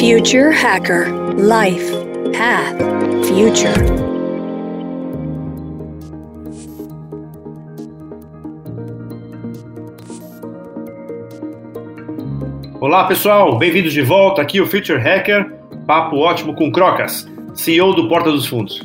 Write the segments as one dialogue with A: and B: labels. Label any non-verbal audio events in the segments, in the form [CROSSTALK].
A: Future Hacker Life Path Future.
B: Olá pessoal, bem-vindos de volta aqui o Future Hacker, papo ótimo com Crocas, CEO do Porta dos Fundos.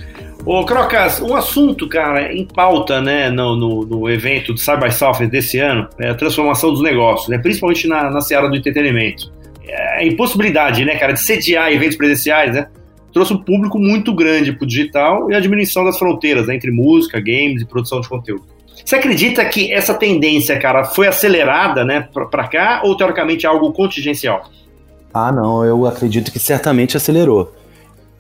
B: Ô Crocas, um assunto, cara, em pauta, né, no, no, no evento do Cyber Software desse ano, é a transformação dos negócios, né, principalmente na, na seara do entretenimento. É a impossibilidade, né, cara, de sediar eventos presenciais, né, trouxe um público muito grande para o digital e a diminuição das fronteiras né, entre música, games e produção de conteúdo. Você acredita que essa tendência, cara, foi acelerada, né, para cá ou teoricamente é algo contingencial?
C: Ah, não, eu acredito que certamente acelerou.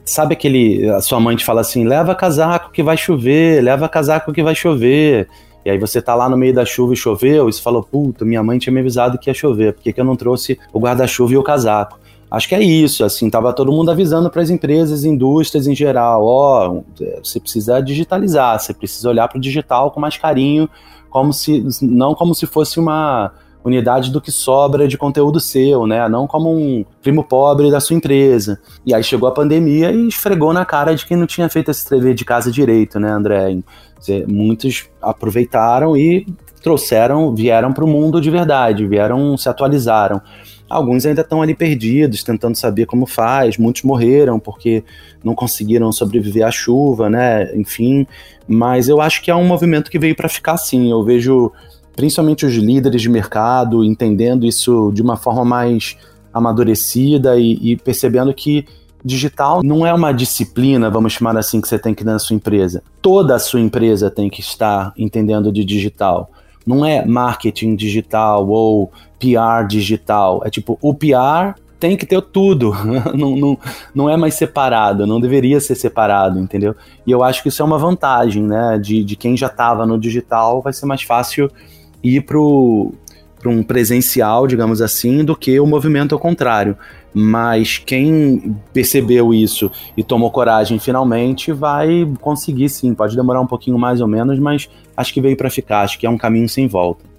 C: Sabe aquele. A sua mãe te fala assim: leva casaco que vai chover, leva casaco que vai chover. E aí você tá lá no meio da chuva e choveu, e você falou: puta, minha mãe tinha me avisado que ia chover, por que, que eu não trouxe o guarda-chuva e o casaco? Acho que é isso, assim, tava todo mundo avisando para as empresas, indústrias em geral, ó, oh, você precisa digitalizar, você precisa olhar para o digital com mais carinho, como se não como se fosse uma unidade do que sobra de conteúdo seu, né? Não como um primo pobre da sua empresa. E aí chegou a pandemia e esfregou na cara de quem não tinha feito esse dever de casa direito, né, André? Muitos aproveitaram e trouxeram, vieram para o mundo de verdade, vieram, se atualizaram. Alguns ainda estão ali perdidos, tentando saber como faz. Muitos morreram porque não conseguiram sobreviver à chuva, né? Enfim, mas eu acho que é um movimento que veio para ficar sim. Eu vejo principalmente os líderes de mercado entendendo isso de uma forma mais amadurecida e, e percebendo que digital não é uma disciplina, vamos chamar assim, que você tem que ir na sua empresa. Toda a sua empresa tem que estar entendendo de digital. Não é marketing digital ou PR digital. É tipo, o PR tem que ter tudo. [LAUGHS] não, não, não é mais separado, não deveria ser separado, entendeu? E eu acho que isso é uma vantagem, né? De, de quem já estava no digital, vai ser mais fácil ir para um presencial, digamos assim, do que o movimento ao contrário. Mas quem percebeu isso e tomou coragem finalmente vai conseguir sim. Pode demorar um pouquinho mais ou menos, mas acho que veio para ficar. Acho que é um caminho sem volta.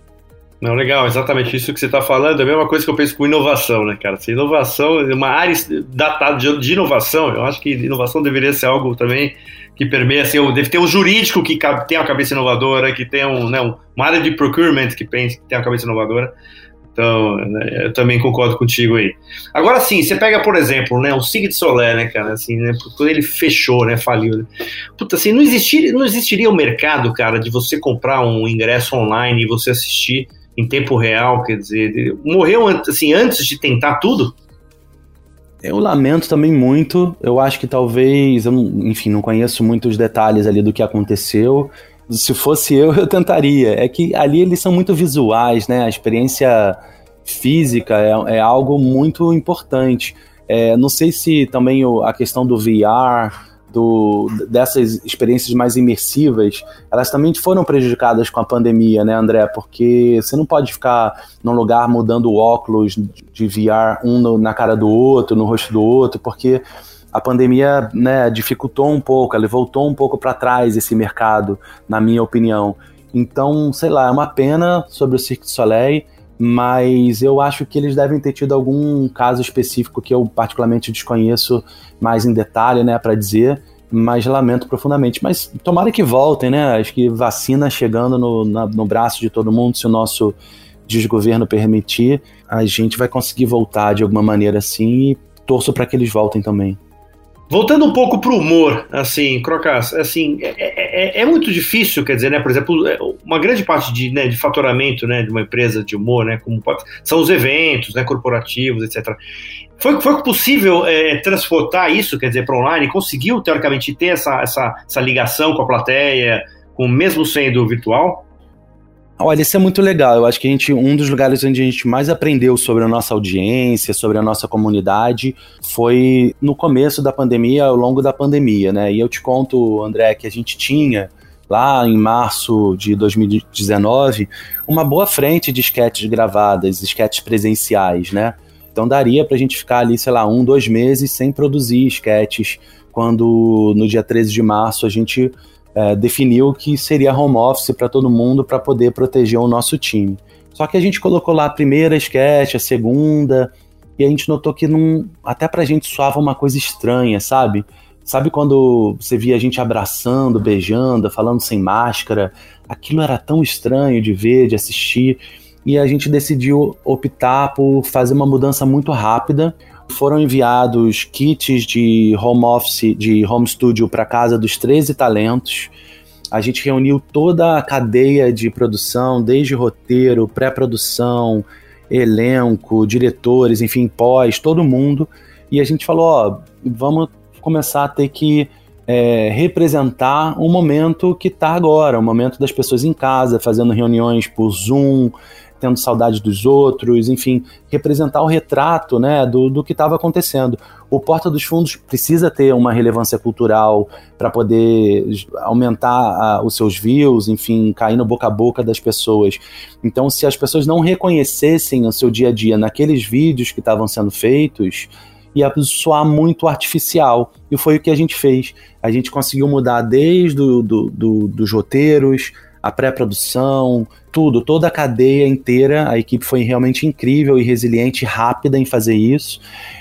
B: Não, legal, exatamente isso que você está falando. É a mesma coisa que eu penso com inovação, né, cara? Se inovação, uma área datada de, inovação, eu acho que inovação deveria ser algo também que permeia, assim, deve ter um jurídico que tem uma cabeça inovadora, que tem um, né, uma área de procurement que, pensa, que tem uma cabeça inovadora. Então, né, eu também concordo contigo aí. Agora sim, você pega, por exemplo, né, o Sig de Solé, né, cara, assim, né, quando ele fechou, né, faliu. Né? Puta, assim, não existiria, não existiria o um mercado, cara, de você comprar um ingresso online e você assistir em tempo real, quer dizer, morreu assim antes de tentar tudo?
C: Eu lamento também muito. Eu acho que talvez, eu não, enfim, não conheço muitos detalhes ali do que aconteceu. Se fosse eu, [LAUGHS] eu tentaria. É que ali eles são muito visuais, né? A experiência física é, é algo muito importante. É, não sei se também o, a questão do VR do, dessas experiências mais imersivas, elas também foram prejudicadas com a pandemia, né, André? Porque você não pode ficar num lugar mudando óculos de VR um no, na cara do outro, no rosto do outro, porque a pandemia né, dificultou um pouco, ela voltou um pouco para trás esse mercado, na minha opinião. Então, sei lá, é uma pena sobre o Cirque du Soleil, mas eu acho que eles devem ter tido algum caso específico que eu particularmente desconheço mais em detalhe, né, para dizer, mas lamento profundamente. Mas tomara que voltem, né? Acho que vacina chegando no, na, no braço de todo mundo, se o nosso desgoverno permitir, a gente vai conseguir voltar de alguma maneira assim e torço para que eles voltem também.
B: Voltando um pouco para o humor, assim, Crocas, assim, é, é, é, é, muito difícil, quer dizer, né, por exemplo, é, uma grande parte de, né, de faturamento, né, de uma empresa de humor, né, como pode, são os eventos, né, corporativos, etc. Foi, foi possível é, transportar isso, quer dizer, para online? Conseguiu, teoricamente, ter essa, essa, essa ligação com a plateia, com mesmo sendo virtual?
C: Olha, isso é muito legal. Eu acho que a gente, um dos lugares onde a gente mais aprendeu sobre a nossa audiência, sobre a nossa comunidade, foi no começo da pandemia, ao longo da pandemia, né? E eu te conto, André, que a gente tinha lá em março de 2019 uma boa frente de sketches gravadas, sketches presenciais, né? Então daria pra gente ficar ali, sei lá, um, dois meses sem produzir sketches, quando no dia 13 de março a gente é, definiu que seria home office para todo mundo para poder proteger o nosso time. Só que a gente colocou lá a primeira sketch, a segunda, e a gente notou que não, até pra gente soava uma coisa estranha, sabe? Sabe quando você via a gente abraçando, beijando, falando sem máscara? Aquilo era tão estranho de ver, de assistir. E a gente decidiu optar por fazer uma mudança muito rápida. Foram enviados kits de home office, de home studio para casa dos 13 talentos. A gente reuniu toda a cadeia de produção, desde roteiro, pré-produção, elenco, diretores, enfim, pós, todo mundo. E a gente falou: ó, vamos começar a ter que é, representar o momento que está agora, o momento das pessoas em casa, fazendo reuniões por Zoom, tendo saudade dos outros, enfim, representar o retrato né, do, do que estava acontecendo. O Porta dos Fundos precisa ter uma relevância cultural para poder aumentar os seus views, enfim, cair no boca a boca das pessoas. Então, se as pessoas não reconhecessem o seu dia a dia naqueles vídeos que estavam sendo feitos, ia soar muito artificial. E foi o que a gente fez. A gente conseguiu mudar desde do, do, do, dos roteiros, a pré-produção, tudo, toda a cadeia inteira. A equipe foi realmente incrível e resiliente, rápida em fazer isso.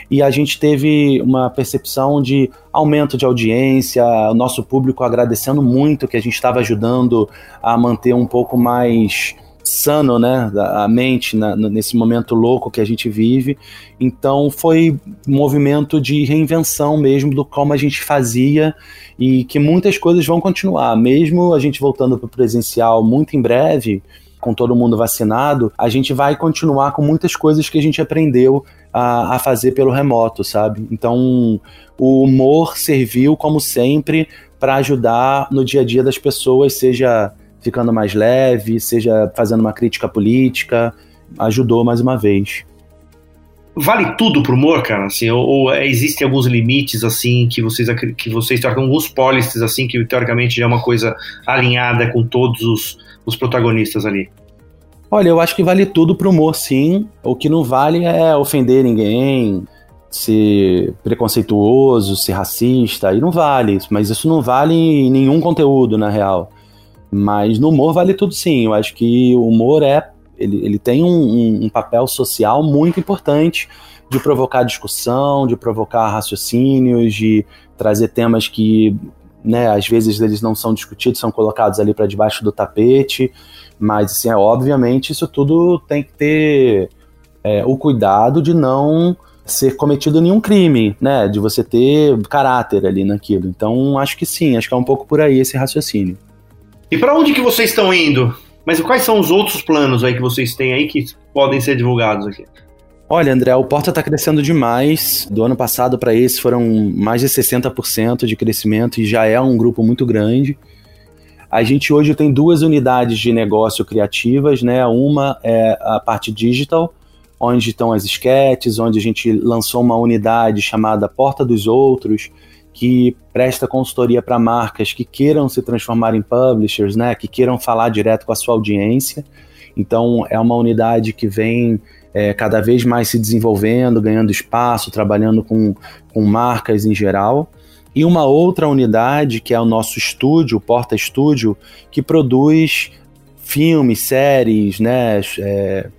C: E a gente teve uma percepção de aumento de audiência, o nosso público agradecendo muito que a gente estava ajudando a manter um pouco mais sano, né, a mente na, nesse momento louco que a gente vive. Então foi um movimento de reinvenção mesmo do como a gente fazia e que muitas coisas vão continuar, mesmo a gente voltando para o presencial muito em breve. Com todo mundo vacinado, a gente vai continuar com muitas coisas que a gente aprendeu a, a fazer pelo remoto, sabe? Então, o humor serviu, como sempre, para ajudar no dia a dia das pessoas, seja ficando mais leve, seja fazendo uma crítica política, ajudou mais uma vez.
B: Vale tudo pro humor, cara? Assim, ou, ou existem alguns limites assim que vocês que vocês trocam alguns pólices assim que teoricamente já é uma coisa alinhada com todos os, os protagonistas ali?
C: Olha, eu acho que vale tudo pro humor, sim. O que não vale é ofender ninguém, ser preconceituoso, ser racista, aí não vale. Mas isso não vale em nenhum conteúdo, na real. Mas no humor vale tudo sim. Eu acho que o humor é. Ele, ele tem um, um, um papel social muito importante de provocar discussão, de provocar raciocínios, de trazer temas que, né, às vezes eles não são discutidos, são colocados ali para debaixo do tapete. Mas, assim, é, obviamente, isso tudo tem que ter é, o cuidado de não ser cometido nenhum crime, né? De você ter caráter ali naquilo. Então, acho que sim, acho que é um pouco por aí esse raciocínio.
B: E para onde que vocês estão indo? Mas quais são os outros planos aí que vocês têm aí que podem ser divulgados aqui?
C: Olha, André, o Porta está crescendo demais. Do ano passado para esse foram mais de 60% de crescimento e já é um grupo muito grande. A gente hoje tem duas unidades de negócio criativas, né? Uma é a parte digital, onde estão as esquetes, onde a gente lançou uma unidade chamada Porta dos Outros, que presta consultoria para marcas que queiram se transformar em publishers, né, que queiram falar direto com a sua audiência. Então, é uma unidade que vem é, cada vez mais se desenvolvendo, ganhando espaço, trabalhando com, com marcas em geral. E uma outra unidade, que é o nosso estúdio, o Porta Estúdio, que produz filmes, séries, né? É,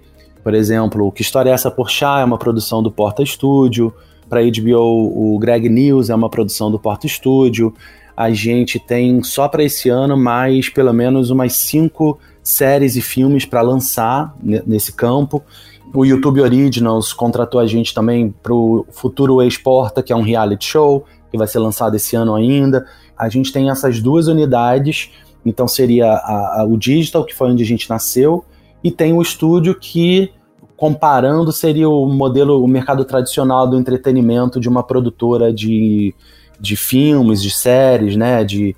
C: por exemplo, Que História é Essa por Chá é uma produção do Porta Estúdio. Para HBO, o Greg News é uma produção do Porta Studio. A gente tem só para esse ano mais pelo menos umas cinco séries e filmes para lançar nesse campo. O YouTube Originals contratou a gente também para o Futuro Ex-Porta, que é um reality show que vai ser lançado esse ano ainda. A gente tem essas duas unidades, então seria a, a, o digital, que foi onde a gente nasceu, e tem o estúdio que comparando, seria o modelo, o mercado tradicional do entretenimento de uma produtora de, de filmes, de séries, né? De,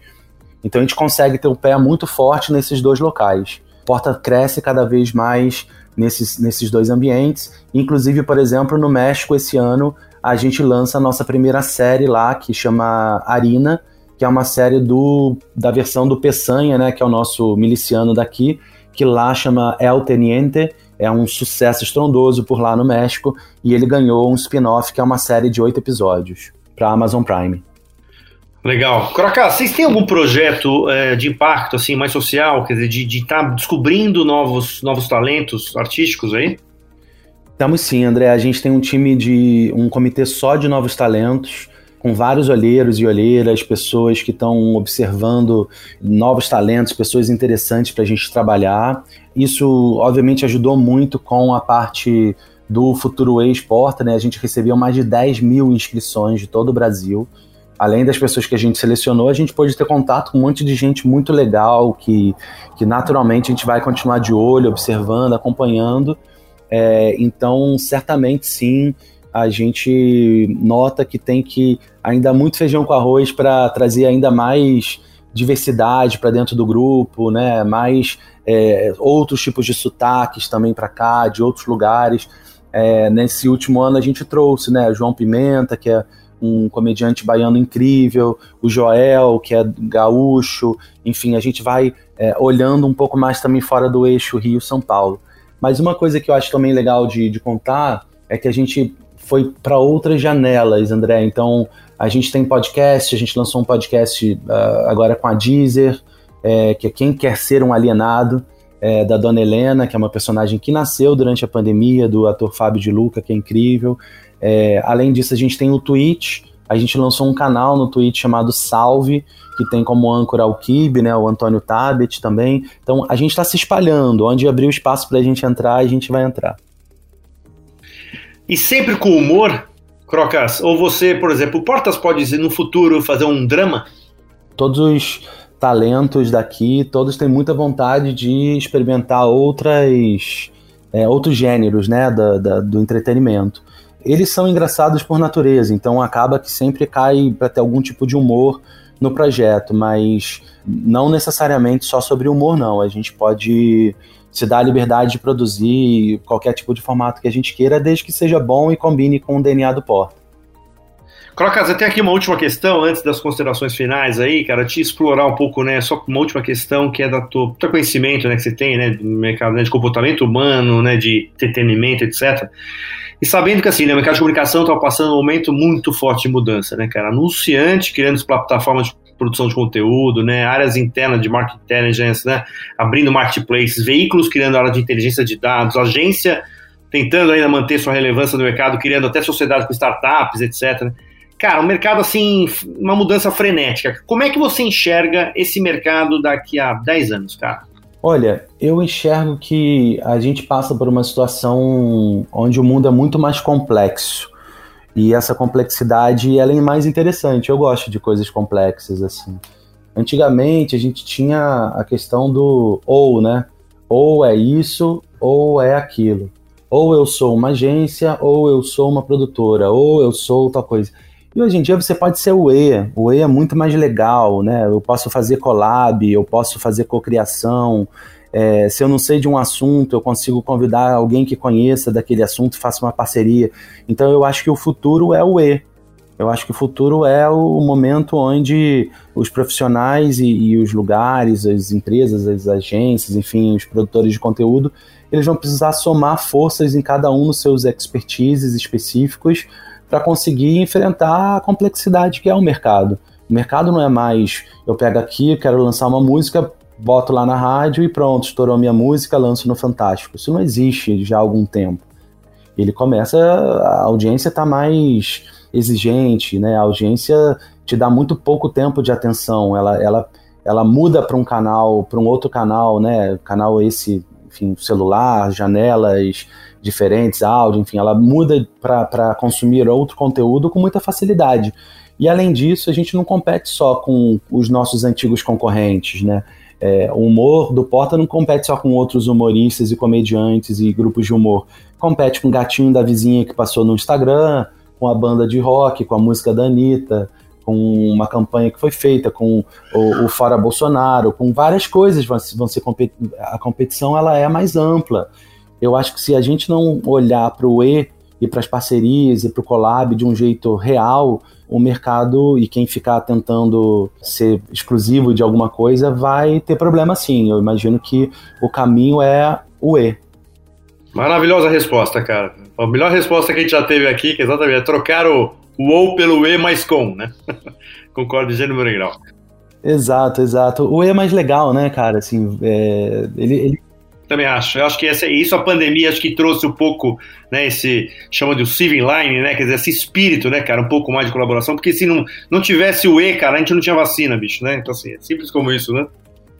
C: então a gente consegue ter um pé muito forte nesses dois locais. Porta cresce cada vez mais nesses, nesses dois ambientes. Inclusive, por exemplo, no México esse ano a gente lança a nossa primeira série lá que chama Arina, que é uma série do, da versão do Peçanha, né? Que é o nosso miliciano daqui, que lá chama El Teniente é um sucesso estrondoso por lá no México e ele ganhou um spin-off que é uma série de oito episódios para Amazon Prime.
B: Legal. Crocá, vocês têm algum projeto é, de impacto assim mais social, quer dizer, de estar tá descobrindo novos, novos talentos artísticos aí?
C: Temos sim, André. A gente tem um time de um comitê só de novos talentos, com vários olheiros e olheiras, pessoas que estão observando novos talentos, pessoas interessantes para a gente trabalhar. Isso, obviamente, ajudou muito com a parte do Futuro Exporta, né? A gente recebeu mais de 10 mil inscrições de todo o Brasil. Além das pessoas que a gente selecionou, a gente pôde ter contato com um monte de gente muito legal, que, que naturalmente a gente vai continuar de olho, observando, acompanhando. É, então, certamente sim, a gente nota que tem que ainda muito feijão com arroz para trazer ainda mais diversidade para dentro do grupo, né? Mais é, outros tipos de sotaques também para cá, de outros lugares. É, nesse último ano a gente trouxe, né? João Pimenta, que é um comediante baiano incrível, o Joel, que é gaúcho, enfim, a gente vai é, olhando um pouco mais também fora do eixo Rio-São Paulo. Mas uma coisa que eu acho também legal de, de contar é que a gente foi para outras janelas, André. Então, a gente tem podcast, a gente lançou um podcast uh, agora com a Deezer, é, que é Quem Quer Ser um Alienado, é, da Dona Helena, que é uma personagem que nasceu durante a pandemia, do ator Fábio de Luca, que é incrível. É, além disso, a gente tem o Twitch, a gente lançou um canal no Twitch chamado Salve, que tem como âncora o Kibe, né, o Antônio Tabet também. Então, a gente está se espalhando. Onde abrir o espaço para a gente entrar, a gente vai entrar.
B: E sempre com humor, Crocas? Ou você, por exemplo, o Portas pode no futuro fazer um drama?
C: Todos os talentos daqui, todos têm muita vontade de experimentar outras, é, outros gêneros né, da, da, do entretenimento. Eles são engraçados por natureza, então acaba que sempre cai para ter algum tipo de humor no projeto, mas não necessariamente só sobre humor, não. A gente pode se dar a liberdade de produzir qualquer tipo de formato que a gente queira, desde que seja bom e combine com o DNA do Porta.
B: Crocas, tenho aqui uma última questão antes das considerações finais aí, cara, te explorar um pouco, né, só uma última questão que é da tua, teu conhecimento, né, que você tem, né, do mercado né, de comportamento humano, né, de entretenimento, etc. E sabendo que, assim, né, o mercado de comunicação está passando um momento muito forte de mudança, né, cara, anunciante criando plataformas de produção de conteúdo, né, áreas internas de market intelligence, né, abrindo marketplaces, veículos criando área de inteligência de dados, agência tentando ainda manter sua relevância no mercado, criando até sociedades com startups, etc. Cara, um mercado assim, uma mudança frenética. Como é que você enxerga esse mercado daqui a 10 anos, cara?
C: Olha, eu enxergo que a gente passa por uma situação onde o mundo é muito mais complexo. E essa complexidade ela é mais interessante. Eu gosto de coisas complexas assim. Antigamente a gente tinha a questão do ou, né? Ou é isso ou é aquilo. Ou eu sou uma agência, ou eu sou uma produtora, ou eu sou tal coisa. E hoje em dia você pode ser o E. O E é muito mais legal, né? Eu posso fazer collab, eu posso fazer cocriação. É, se eu não sei de um assunto, eu consigo convidar alguém que conheça daquele assunto faça uma parceria. Então eu acho que o futuro é o E. Eu acho que o futuro é o momento onde os profissionais e, e, os lugares, as empresas, as agências, enfim, os produtores de conteúdo, eles vão precisar somar forças em cada um dos seus expertises específicos para conseguir enfrentar a complexidade que é o mercado. O mercado não é mais eu pego aqui, quero lançar uma música, boto lá na rádio e pronto, estourou minha música, lanço no Fantástico. Isso não existe já há algum tempo. Ele começa, a audiência está mais exigente, né? A audiência te dá muito pouco tempo de atenção. Ela, ela, ela muda para um canal, para um outro canal, né? Canal esse, enfim, celular, janelas, diferentes, áudio, enfim, ela muda para consumir outro conteúdo com muita facilidade. E além disso, a gente não compete só com os nossos antigos concorrentes, né? É, o humor do Porta não compete só com outros humoristas e comediantes e grupos de humor. Compete com o gatinho da vizinha que passou no Instagram, com a banda de rock, com a música da Anitta, com uma campanha que foi feita, com o, o Fora Bolsonaro, com várias coisas vão, vão ser a competição ela é mais ampla eu acho que se a gente não olhar para o E e para as parcerias e para o collab de um jeito real, o mercado e quem ficar tentando ser exclusivo de alguma coisa vai ter problema sim. Eu imagino que o caminho é o E.
B: Maravilhosa resposta, cara. A melhor resposta que a gente já teve aqui, que é exatamente é trocar o, o ou pelo E mais com, né? [LAUGHS] Concordo de gênero grau.
C: Exato, exato. O E é mais legal, né, cara? Assim, é, ele, ele
B: Também acho. Eu acho que essa, isso a pandemia acho que trouxe um pouco, né, esse chama de civil line, né, quer dizer, esse espírito, né, cara, um pouco mais de colaboração, porque se não, não tivesse o E, cara, a gente não tinha vacina, bicho, né? Então assim, é simples como isso, né?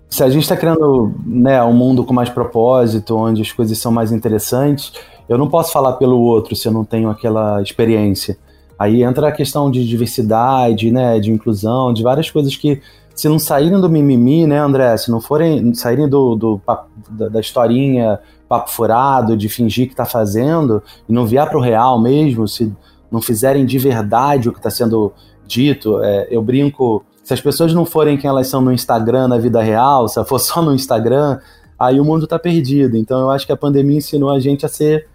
C: Se a gente está criando, né, um mundo com mais propósito, onde as coisas são mais interessantes, eu não posso falar pelo outro se eu não tenho aquela experiência. Aí entra a questão de diversidade, né, de inclusão, de várias coisas que se não saírem do mimimi, né, André? Se não forem saírem do, do da, da, historinha papo furado, de fingir que tá fazendo, e não vier para o real mesmo, se não fizerem de verdade o que está sendo dito, é, eu brinco. Se as pessoas não forem quem elas são no Instagram, na vida real, se for só no Instagram, aí o mundo está perdido. Então eu acho que a pandemia ensinou a gente a ser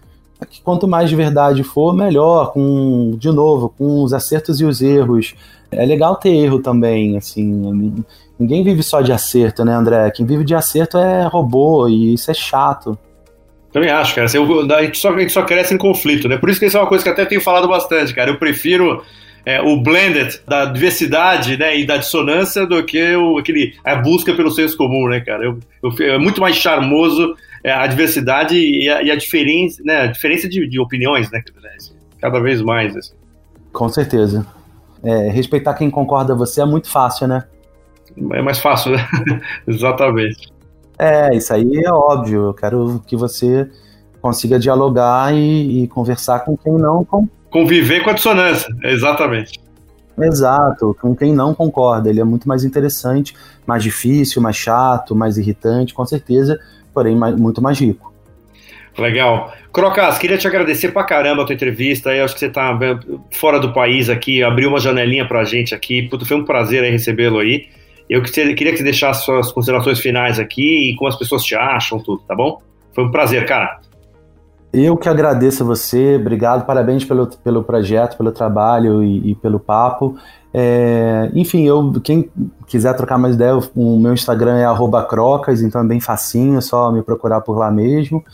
C: que quanto mais de verdade for, melhor, com, de novo, com os acertos e os erros, é legal ter erro também, assim. Ninguém vive só de acerto, né, André? Quem vive de acerto é robô e isso é chato.
B: Também acho, cara. A gente, só, a gente só cresce em conflito, né? Por isso que isso é uma coisa que até tenho falado bastante, cara. Eu prefiro é, o blended da diversidade né, e da dissonância do que o, aquele, a busca pelo senso comum, né, cara? Eu, eu, é muito mais charmoso é, a diversidade e a, e a, diferença, né, a diferença de, de opiniões, né? Cada vez mais. Assim.
C: Com certeza é, respeitar quem concorda com você é muito fácil, né?
B: É mais fácil, né? [LAUGHS] Exatamente.
C: É, isso aí é óbvio. Eu quero que você consiga dialogar e, e conversar com quem não. Com...
B: Conviver com a dissonância, exatamente.
C: Exato, com quem não concorda. Ele é muito mais interessante, mais difícil, mais chato, mais irritante, com certeza, porém mais, muito mais rico.
B: Legal. Crocas, queria te agradecer pra caramba a tua entrevista. Eu acho que você tá fora do país aqui, abriu uma janelinha pra gente aqui. Puta, foi um prazer recebê-lo aí. Eu queria que você deixasse suas considerações finais aqui e como as pessoas te acham, tudo, tá bom? Foi um prazer, cara.
C: Eu que agradeço a você, obrigado, parabéns pelo, pelo projeto, pelo trabalho e, e pelo papo. É, enfim, eu, quem quiser trocar mais ideia, o meu Instagram é crocas, então é bem facinho, é só me procurar por lá mesmo.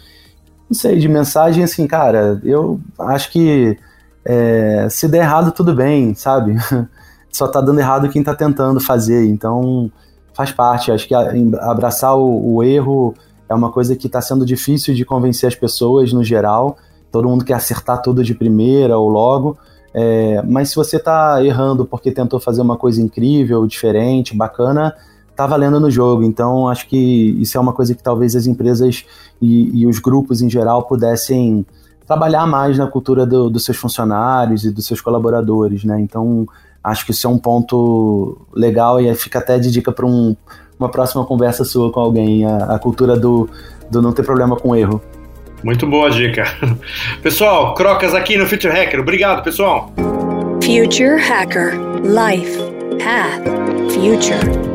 C: Não sei, de mensagem, assim, cara, eu acho que é, se der errado, tudo bem, sabe? [LAUGHS] Só tá dando errado quem tá tentando fazer, então faz parte. Acho que abraçar o, o erro é uma coisa que está sendo difícil de convencer as pessoas no geral. Todo mundo quer acertar tudo de primeira ou logo. É, mas se você está errando porque tentou fazer uma coisa incrível, diferente, bacana, tá valendo no jogo. Então, acho que isso é uma coisa que talvez as empresas e, e os grupos em geral pudessem trabalhar mais na cultura do, dos seus funcionários e dos seus colaboradores, né? Então, acho que isso é um ponto legal e fica até de dica para um, uma próxima conversa sua com alguém, a, a cultura do, do não ter problema com erro.
B: Muito boa dica. [LAUGHS] Pessoal, Crocas aqui no Future Hacker. Obrigado, pessoal.
A: Future Hacker. Life. Path. Future.